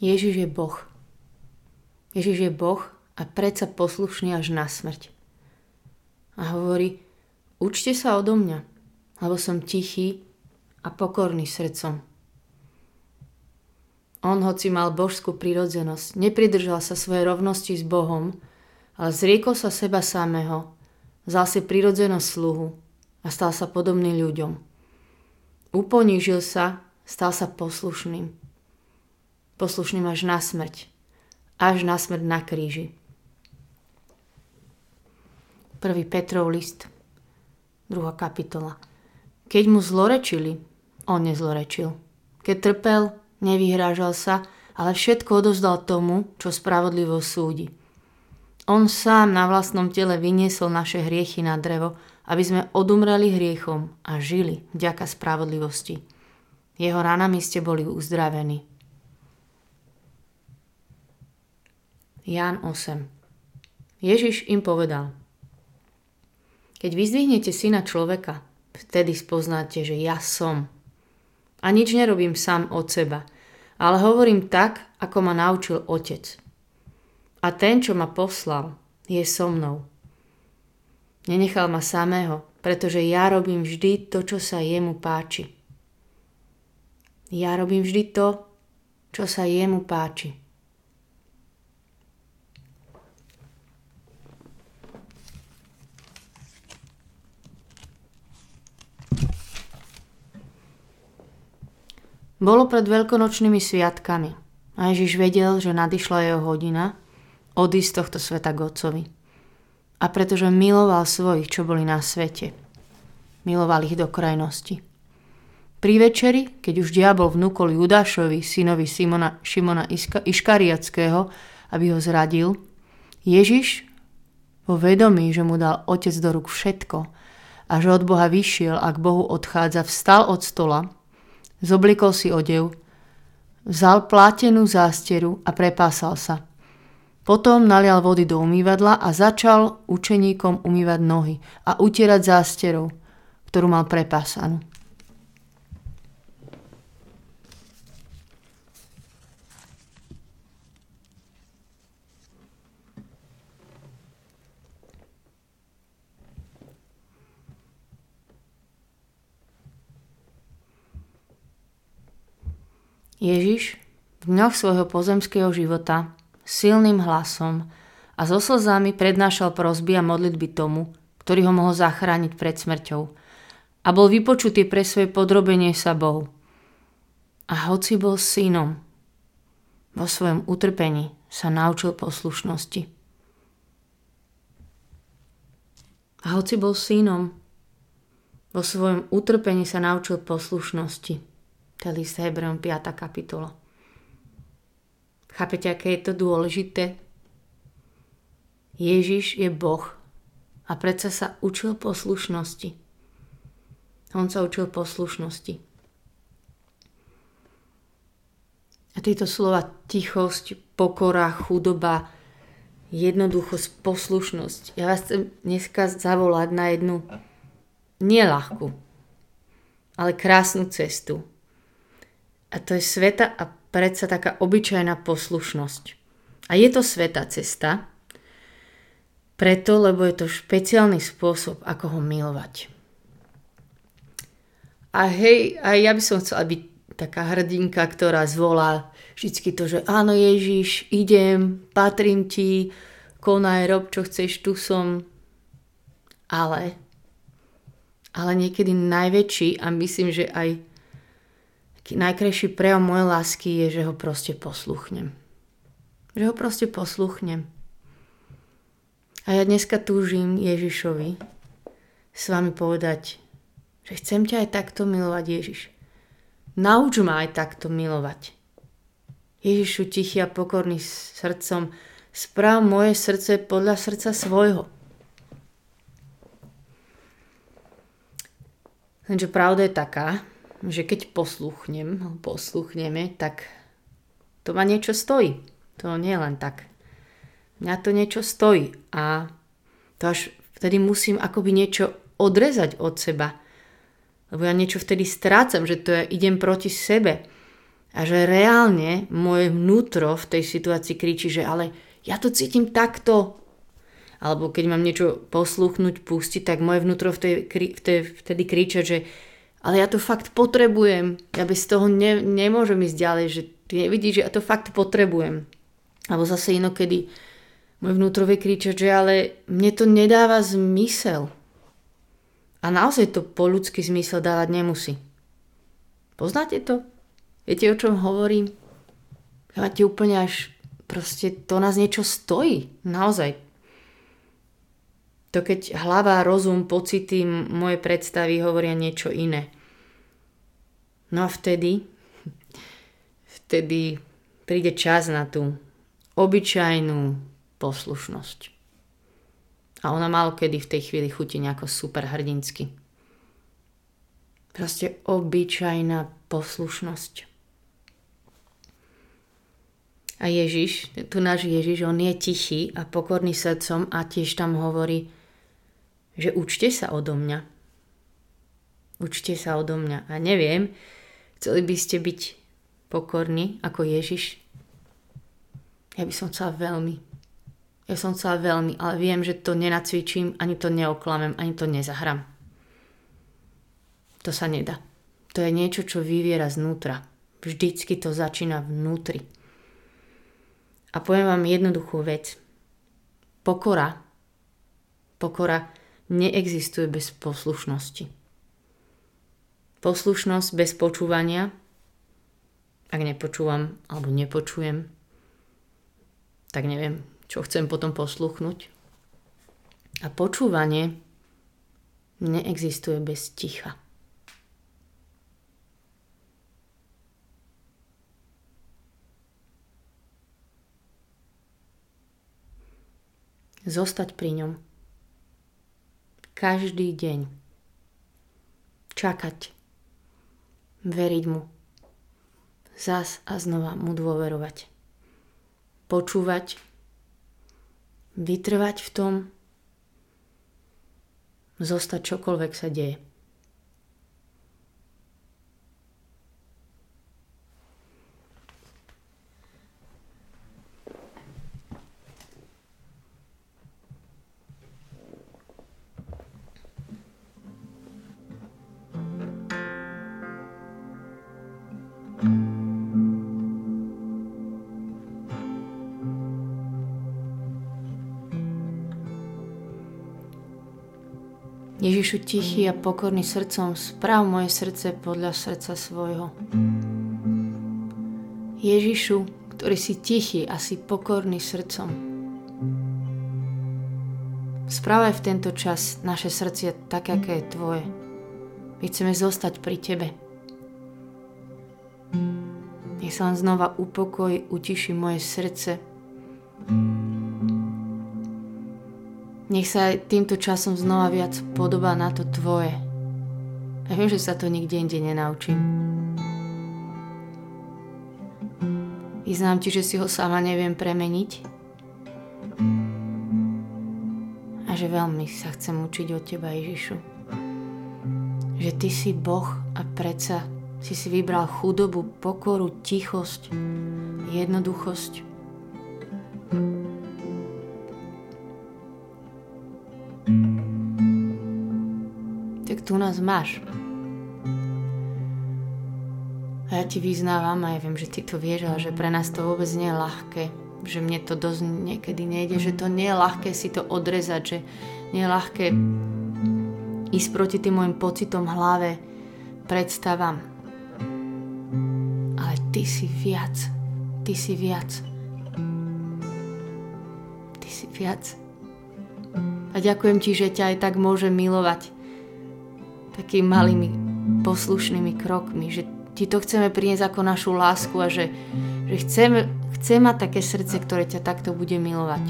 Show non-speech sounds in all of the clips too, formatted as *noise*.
Ježiš je Boh. Ježiš je Boh a predsa poslušný až na smrť. A hovorí, učte sa odo mňa, lebo som tichý a pokorný srdcom. On, hoci mal božskú prirodzenosť, nepridržal sa svojej rovnosti s Bohom, ale zriekol sa seba samého, vzal si prirodzenosť sluhu a stal sa podobný ľuďom. Uponížil sa, stal sa poslušným. Poslušným až na smrť. Až na smrť na kríži. 1. Petrov list, 2. kapitola. Keď mu zlorečili, on nezlorečil. Keď trpel, nevyhrážal sa, ale všetko odozdal tomu, čo spravodlivo súdi. On sám na vlastnom tele vyniesol naše hriechy na drevo, aby sme odumreli hriechom a žili vďaka spravodlivosti. Jeho ranami ste boli uzdravení. Ján 8 Ježiš im povedal Keď vyzdvihnete syna človeka, vtedy spoznáte, že ja som. A nič nerobím sám od seba, ale hovorím tak, ako ma naučil otec. A ten, čo ma poslal, je so mnou. Nenechal ma samého, pretože ja robím vždy to, čo sa jemu páči. Ja robím vždy to, čo sa jemu páči. Bolo pred veľkonočnými sviatkami a Ježiš vedel, že nadišla jeho hodina odísť z tohto sveta k Otcovi. A pretože miloval svojich, čo boli na svete, miloval ich do krajnosti. Pri večeri, keď už diabol vnúkol Judášovi, synovi Simona, Šimona Iškariackého, aby ho zradil, Ježiš vo vedomí, že mu dal otec do rúk všetko a že od Boha vyšiel a k Bohu odchádza, vstal od stola Zoblikol si odev, vzal plátenú zásteru a prepásal sa. Potom nalial vody do umývadla a začal učeníkom umývať nohy a utierať zásterou, ktorú mal prepásanú. Ježiš v dňoch svojho pozemského života silným hlasom a so slzami prednášal prosby a modlitby tomu, ktorý ho mohol zachrániť pred smrťou a bol vypočutý pre svoje podrobenie sa Bohu. A hoci bol synom, vo svojom utrpení sa naučil poslušnosti. A hoci bol synom, vo svojom utrpení sa naučil poslušnosti. Je list Hebreom 5. kapitola. Chápete, aké je to dôležité? Ježiš je Boh a predsa sa učil poslušnosti. On sa učil poslušnosti. A tieto slova tichosť, pokora, chudoba, jednoduchosť, poslušnosť. Ja vás chcem dneska zavolať na jednu nelahkú, ale krásnu cestu. A to je sveta a predsa taká obyčajná poslušnosť. A je to sveta cesta, preto, lebo je to špeciálny spôsob, ako ho milovať. A hej, aj ja by som chcela byť taká hrdinka, ktorá zvolá vždycky to, že áno Ježiš, idem, patrím ti, konaj, rob čo chceš, tu som. Ale, ale niekedy najväčší a myslím, že aj najkrajší prejav mojej lásky je, že ho proste posluchnem. Že ho proste posluchnem. A ja dneska túžim Ježišovi s vami povedať, že chcem ťa aj takto milovať, Ježiš. Nauč ma aj takto milovať. Ježišu, tichý a pokorný srdcom, správ moje srdce podľa srdca svojho. Lenže pravda je taká, že keď posluchnem, posluchneme, tak to ma niečo stojí. To nie je len tak. Mňa to niečo stojí a to až vtedy musím akoby niečo odrezať od seba. Lebo ja niečo vtedy strácam, že to ja idem proti sebe. A že reálne moje vnútro v tej situácii kričí, že ale ja to cítim takto. Alebo keď mám niečo posluchnúť, pustiť, tak moje vnútro v tej, vtedy kriča, že ale ja to fakt potrebujem. Ja bez toho ne, nemôžem ísť ďalej, že ty nevidíš, že ja to fakt potrebujem. Alebo zase inokedy môj vnútrový kriča, že ale mne to nedáva zmysel. A naozaj to po ľudský zmysel dávať nemusí. Poznáte to? Viete, o čom hovorím? Máte úplne až proste to nás niečo stojí. Naozaj. To keď hlava, rozum, pocity, moje predstavy hovoria niečo iné. No a vtedy, *laughs* vtedy príde čas na tú obyčajnú poslušnosť. A ona málo kedy v tej chvíli chutí nejako super hrdinsky. Proste obyčajná poslušnosť. A Ježiš, tu náš Ježiš, on je tichý a pokorný srdcom a tiež tam hovorí, že učte sa odo mňa. Učte sa odo mňa. A neviem, chceli by ste byť pokorní ako Ježiš? Ja by som chcela veľmi. Ja som chcela veľmi, ale viem, že to nenacvičím, ani to neoklamem, ani to nezahrám. To sa nedá. To je niečo, čo vyviera znútra. Vždycky to začína vnútri. A poviem vám jednoduchú vec. Pokora, pokora neexistuje bez poslušnosti. Poslušnosť bez počúvania, ak nepočúvam alebo nepočujem, tak neviem, čo chcem potom posluchnúť. A počúvanie neexistuje bez ticha. Zostať pri ňom. Každý deň. Čakať. Veriť mu. Zas a znova mu dôverovať. Počúvať vytrvať v tom, zostať čokoľvek sa deje. Ježišu tichý a pokorný srdcom, správ moje srdce podľa srdca svojho. Ježišu, ktorý si tichý a si pokorný srdcom, správaj v tento čas naše srdcia tak, aké je Tvoje. My chceme zostať pri Tebe. Nech sa len znova upokoj, utiši moje srdce, Nech sa aj týmto časom znova viac podobá na to tvoje. Ja viem, že sa to nikde inde nenaučím. Vyznám ti, že si ho sama neviem premeniť a že veľmi sa chcem učiť od teba, Ježišu. Že ty si Boh a predsa si si vybral chudobu, pokoru, tichosť, jednoduchosť nás máš. A ja ti vyznávam, a ja viem, že ty to vieš, ale že pre nás to vôbec nie je ľahké. Že mne to dosť niekedy nejde, že to nie je ľahké si to odrezať, že nie je ľahké ísť proti tým môjim pocitom hlave, predstavám. Ale ty si viac. Ty si viac. Ty si viac. A ďakujem ti, že ťa aj tak môžem milovať takými malými poslušnými krokmi, že ti to chceme priniesť ako našu lásku a že, že chceme, chce mať také srdce, ktoré ťa takto bude milovať.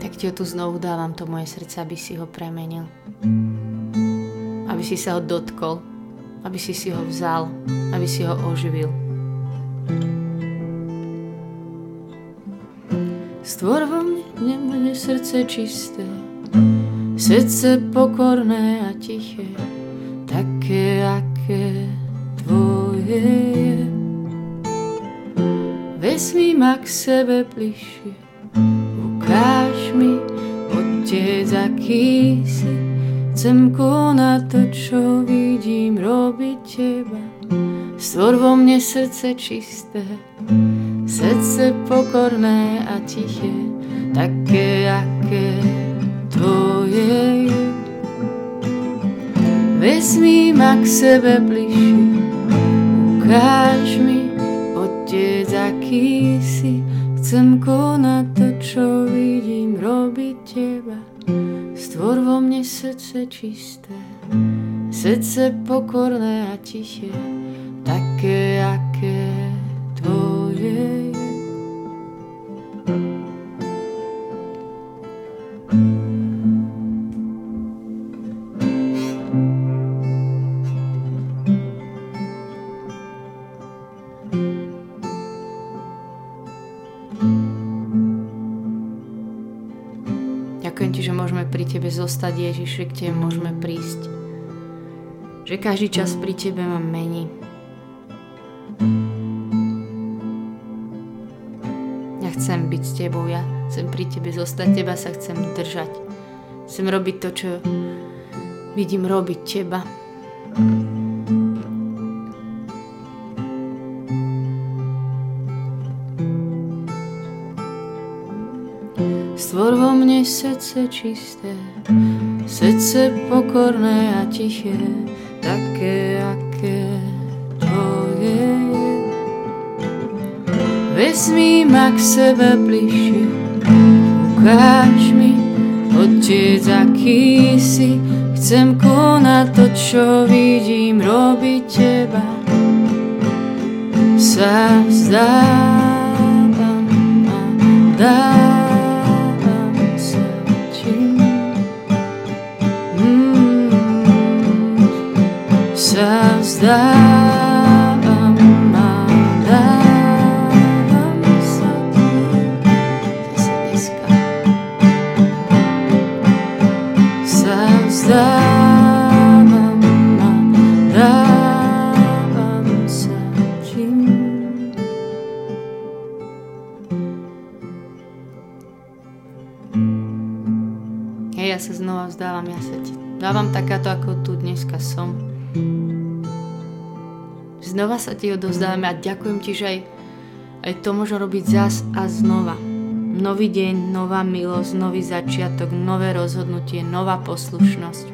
Tak ti ho tu znovu dávam, to moje srdce, aby si ho premenil. Aby si sa ho dotkol, aby si si ho vzal, aby si ho oživil. Stvor vo mne, mne srdce čisté, Srdce pokorné a tiché, také, aké je. Vezmi ma k sebe bližšie, ukáž mi, Otec, aký si. Chcem konať to, čo vidím, robiť Teba. Stvor vo mne srdce čisté, srdce pokorné a tiché, také, aké Tvoje je. Vezmi ma k sebe bližšie, ukáž mi, Otec, aký si. Chcem konať to, čo vidím, robiť Teba. Stvor vo mne srdce čisté, srdce pokorné a tiché, také, aké pri Tebe zostať, Ježiš, že k Tebe môžeme prísť. Že každý čas pri Tebe ma mení. Ja chcem byť s Tebou, ja chcem pri Tebe zostať, Teba sa chcem držať. Chcem robiť to, čo vidím robiť Teba. Stvor vo mne srdce čisté, srdce pokorné a tiché, také, aké tvoje je. Vezmi ma k sebe bližšie, ukáž mi, Otec, aký si, chcem konať to, čo vidím, robiť Teba. Sa vzdávam a dávam sa. Vzdávam dávam sa. Ja sa znova vzdávam, ja sa ti dávam takáto, ako tu dneska som. Znova sa ti odovzdáme a ďakujem ti, že aj, aj to môžem robiť zas a znova. Nový deň, nová milosť, nový začiatok, nové rozhodnutie, nová poslušnosť.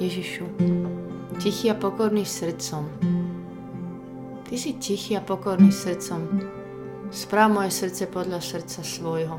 Ježišu, tichý a pokorný srdcom. Ty si tichý a pokorný srdcom. Správ moje srdce podľa srdca svojho.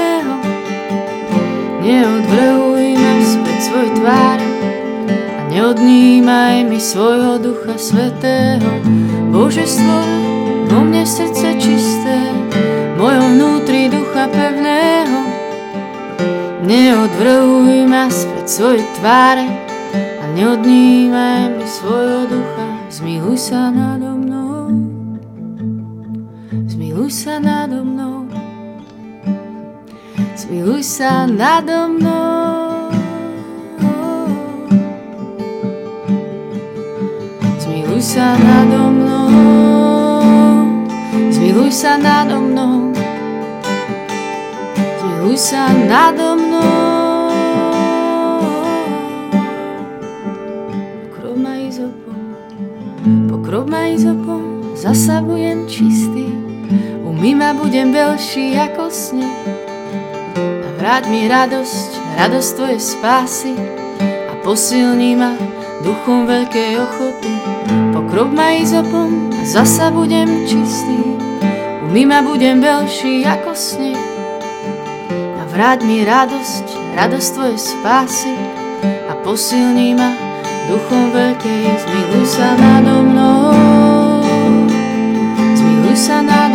späť svoj tváre a neodnímaj mi svojho ducha svetého. Božestvo, vo mne srdce čisté, v mojom vnútri ducha pevného. Neodvrhuj ma späť svoje tváre a neodnímaj mi svojho ducha. Zmiluj sa nado mnou, zmiluj sa nado mnou, zmiluj sa nado mnou. Zmiluj sa nado mnou. sa nado mnou, zmiluj sa nado mnou. Pokrov ma izopom, pokrov ma izopom, zasa budem čistý, umýma budem veľší ako sneh. Vráť mi radosť, radosť tvoje spásy a posilní ma duchom veľkej ochoty. Pokrov ma izopom a zasa budem čistý, umy ma budem veľší ako sneh. A vráť mi radosť, radosť tvoje spásy a posilní ma duchom veľkej. Zmiluj sa nado mnou, zmiluj sa nado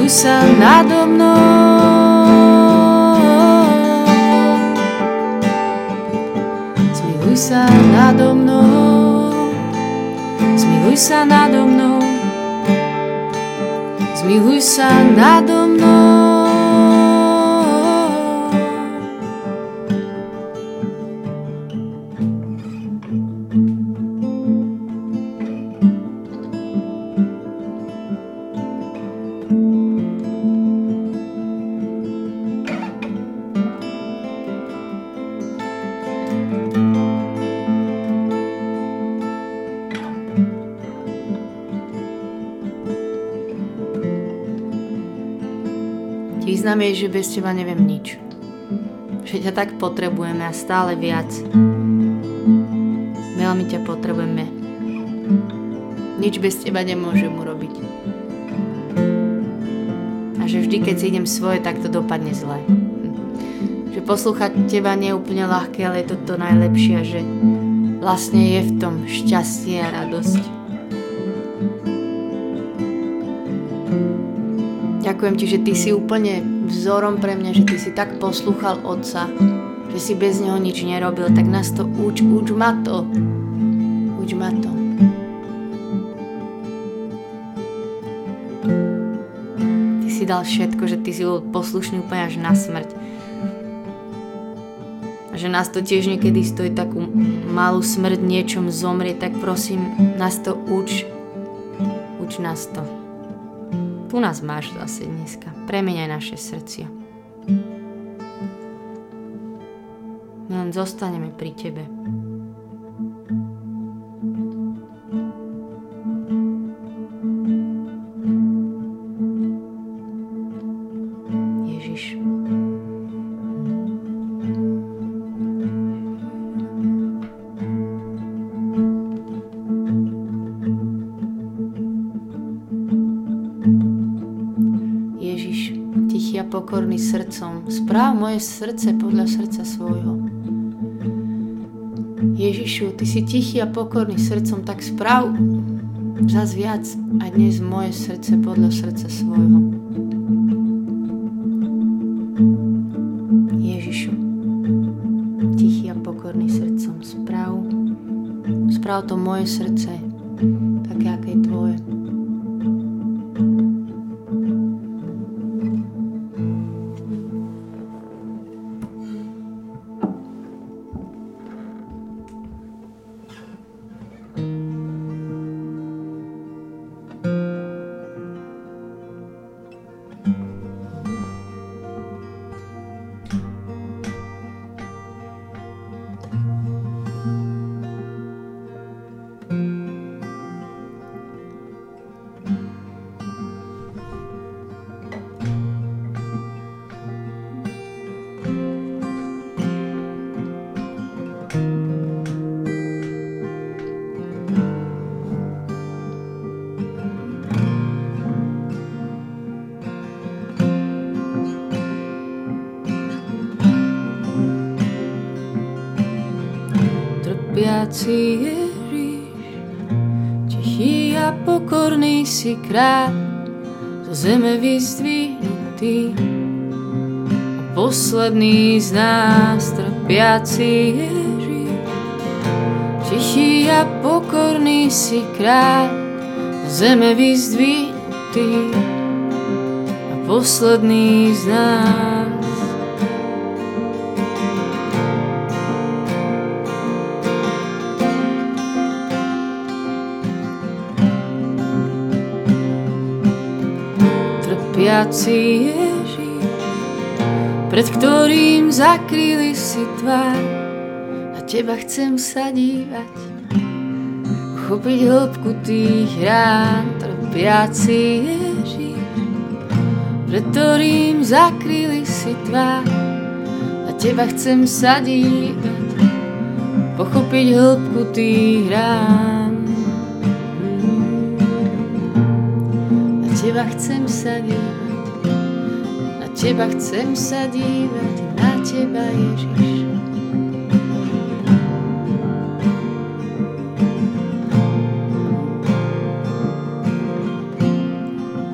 zmiluj sa nado mnou. sa nado mnou, zmiluj sa nado mnou, zmiluj sa nado mnou. Vyznám jej, že bez teba neviem nič. Že ťa tak potrebujeme a stále viac. Veľmi ťa potrebujeme. Nič bez teba nemôžem urobiť. A že vždy, keď si idem svoje, tak to dopadne zle. Že poslúchať teba nie je úplne ľahké, ale je to to najlepšie a že vlastne je v tom šťastie a radosť. Ďakujem ti, že ty si úplne vzorom pre mňa, že ty si tak poslúchal Otca, že si bez neho nič nerobil, tak nás to uč, uč ma to. Uč ma to. Ty si dal všetko, že ty si bol poslušný úplne až na smrť. A že nás to tiež niekedy stojí takú malú smrť niečom zomrieť, tak prosím, nás to uč. Uč nás to. Tu nás máš zase dneska. Premeniaj naše srdcia. My len zostaneme pri Tebe. Pokorný srdcom. Správ moje srdce podľa srdca svojho. Ježišu, Ty si tichý a pokorný srdcom, tak správ zas viac aj dnes moje srdce podľa srdca svojho. Ježišu, tichý a pokorný srdcom, správ, správ to moje srdce, také, aké je Tvoje. Trpiaci Ježiš, tichý a pokorný si kráľ, zo zeme vyzdvihnutý. A posledný z nás trpiaci Ježiš, tichý a pokorný si kráľ, zo zeme vyzdvihnutý. A posledný z nás trpiaci Ježiš, pred ktorým zakryli si tvár. Na teba chcem sa dívať, chopiť hĺbku tých rán, trpiaci Ježiš, pred ktorým zakryli si tvár. Na teba chcem sa dívať, pochopiť hĺbku tých rán. Teba chcem sa dívať, na teba chcem sa dívať, na teba Ježiš.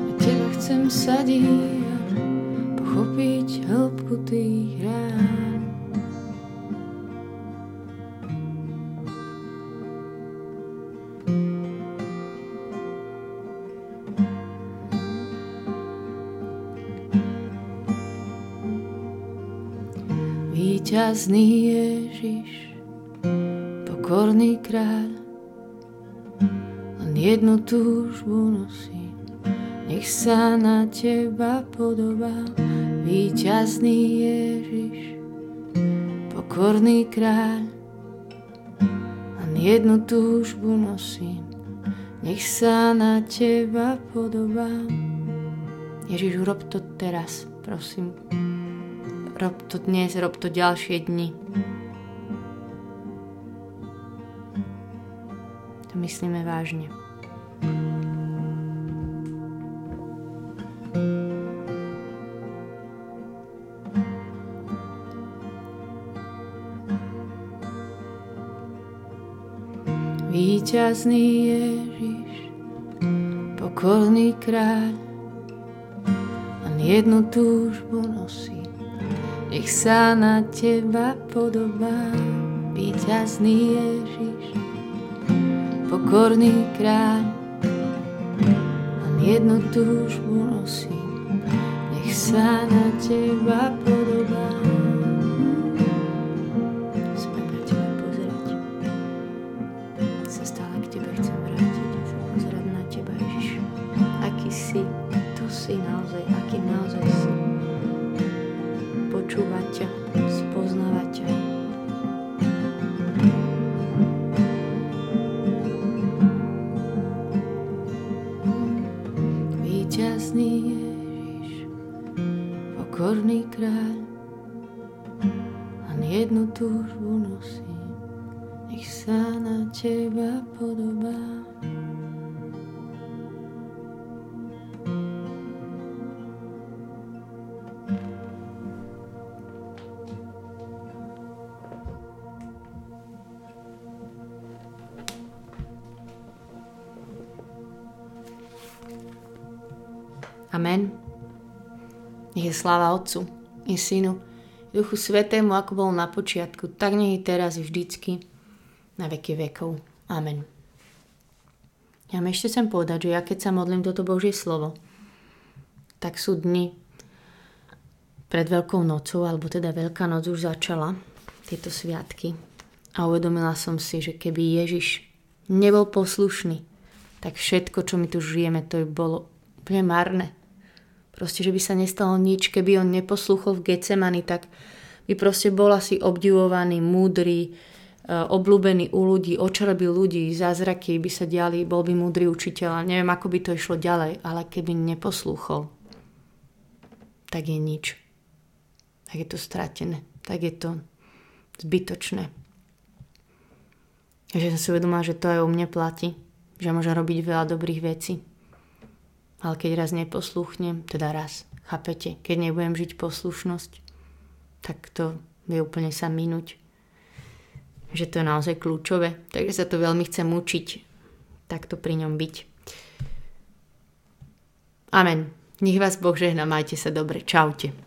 Na teba chcem sa pochopiť hĺbku tých rán. Víťazný Ježiš, pokorný kráľ, len jednu túžbu nosím, nech sa na teba podobá. Víťazný Ježiš, pokorný kráľ, len jednu túžbu nosím, nech sa na teba podobá. Ježiš, urob to teraz, prosím. Rob to dnes, rob to ďalšie dni. To myslíme vážne. Výťazný Ježiš, pokorný kráľ, len jednu túžbu nech sa na teba podobá, víťazný Ježiš, pokorný kráľ. Len jednu túžbu nosím, nech sa na teba podobá. Amen. Nech je sláva Otcu i Synu, Duchu Svetému, ako bol na počiatku, tak nech je teraz i vždycky, na veky vekov. Amen. Ja ešte chcem povedať, že ja keď sa modlím toto Božie slovo, tak sú dni pred Veľkou nocou, alebo teda Veľká noc už začala, tieto sviatky. A uvedomila som si, že keby Ježiš nebol poslušný, tak všetko, čo my tu žijeme, to by bolo úplne marné. Proste, že by sa nestalo nič, keby on neposlúchol v Getsemani, tak by proste bol asi obdivovaný, múdry, e, obľúbený u ľudí, očarbil ľudí, zázraky by sa diali, bol by múdry učiteľ. Neviem, ako by to išlo ďalej, ale keby neposlúchol, tak je nič. Tak je to stratené. Tak je to zbytočné. Takže som si uvedomila, že to aj o mne platí. Že môžem robiť veľa dobrých vecí ale keď raz neposluchnem, teda raz, chápete, keď nebudem žiť poslušnosť, tak to vie úplne sa minúť. Že to je naozaj kľúčové. Takže sa to veľmi chcem učiť, takto pri ňom byť. Amen. Nech vás Boh žehna, majte sa dobre. Čaute.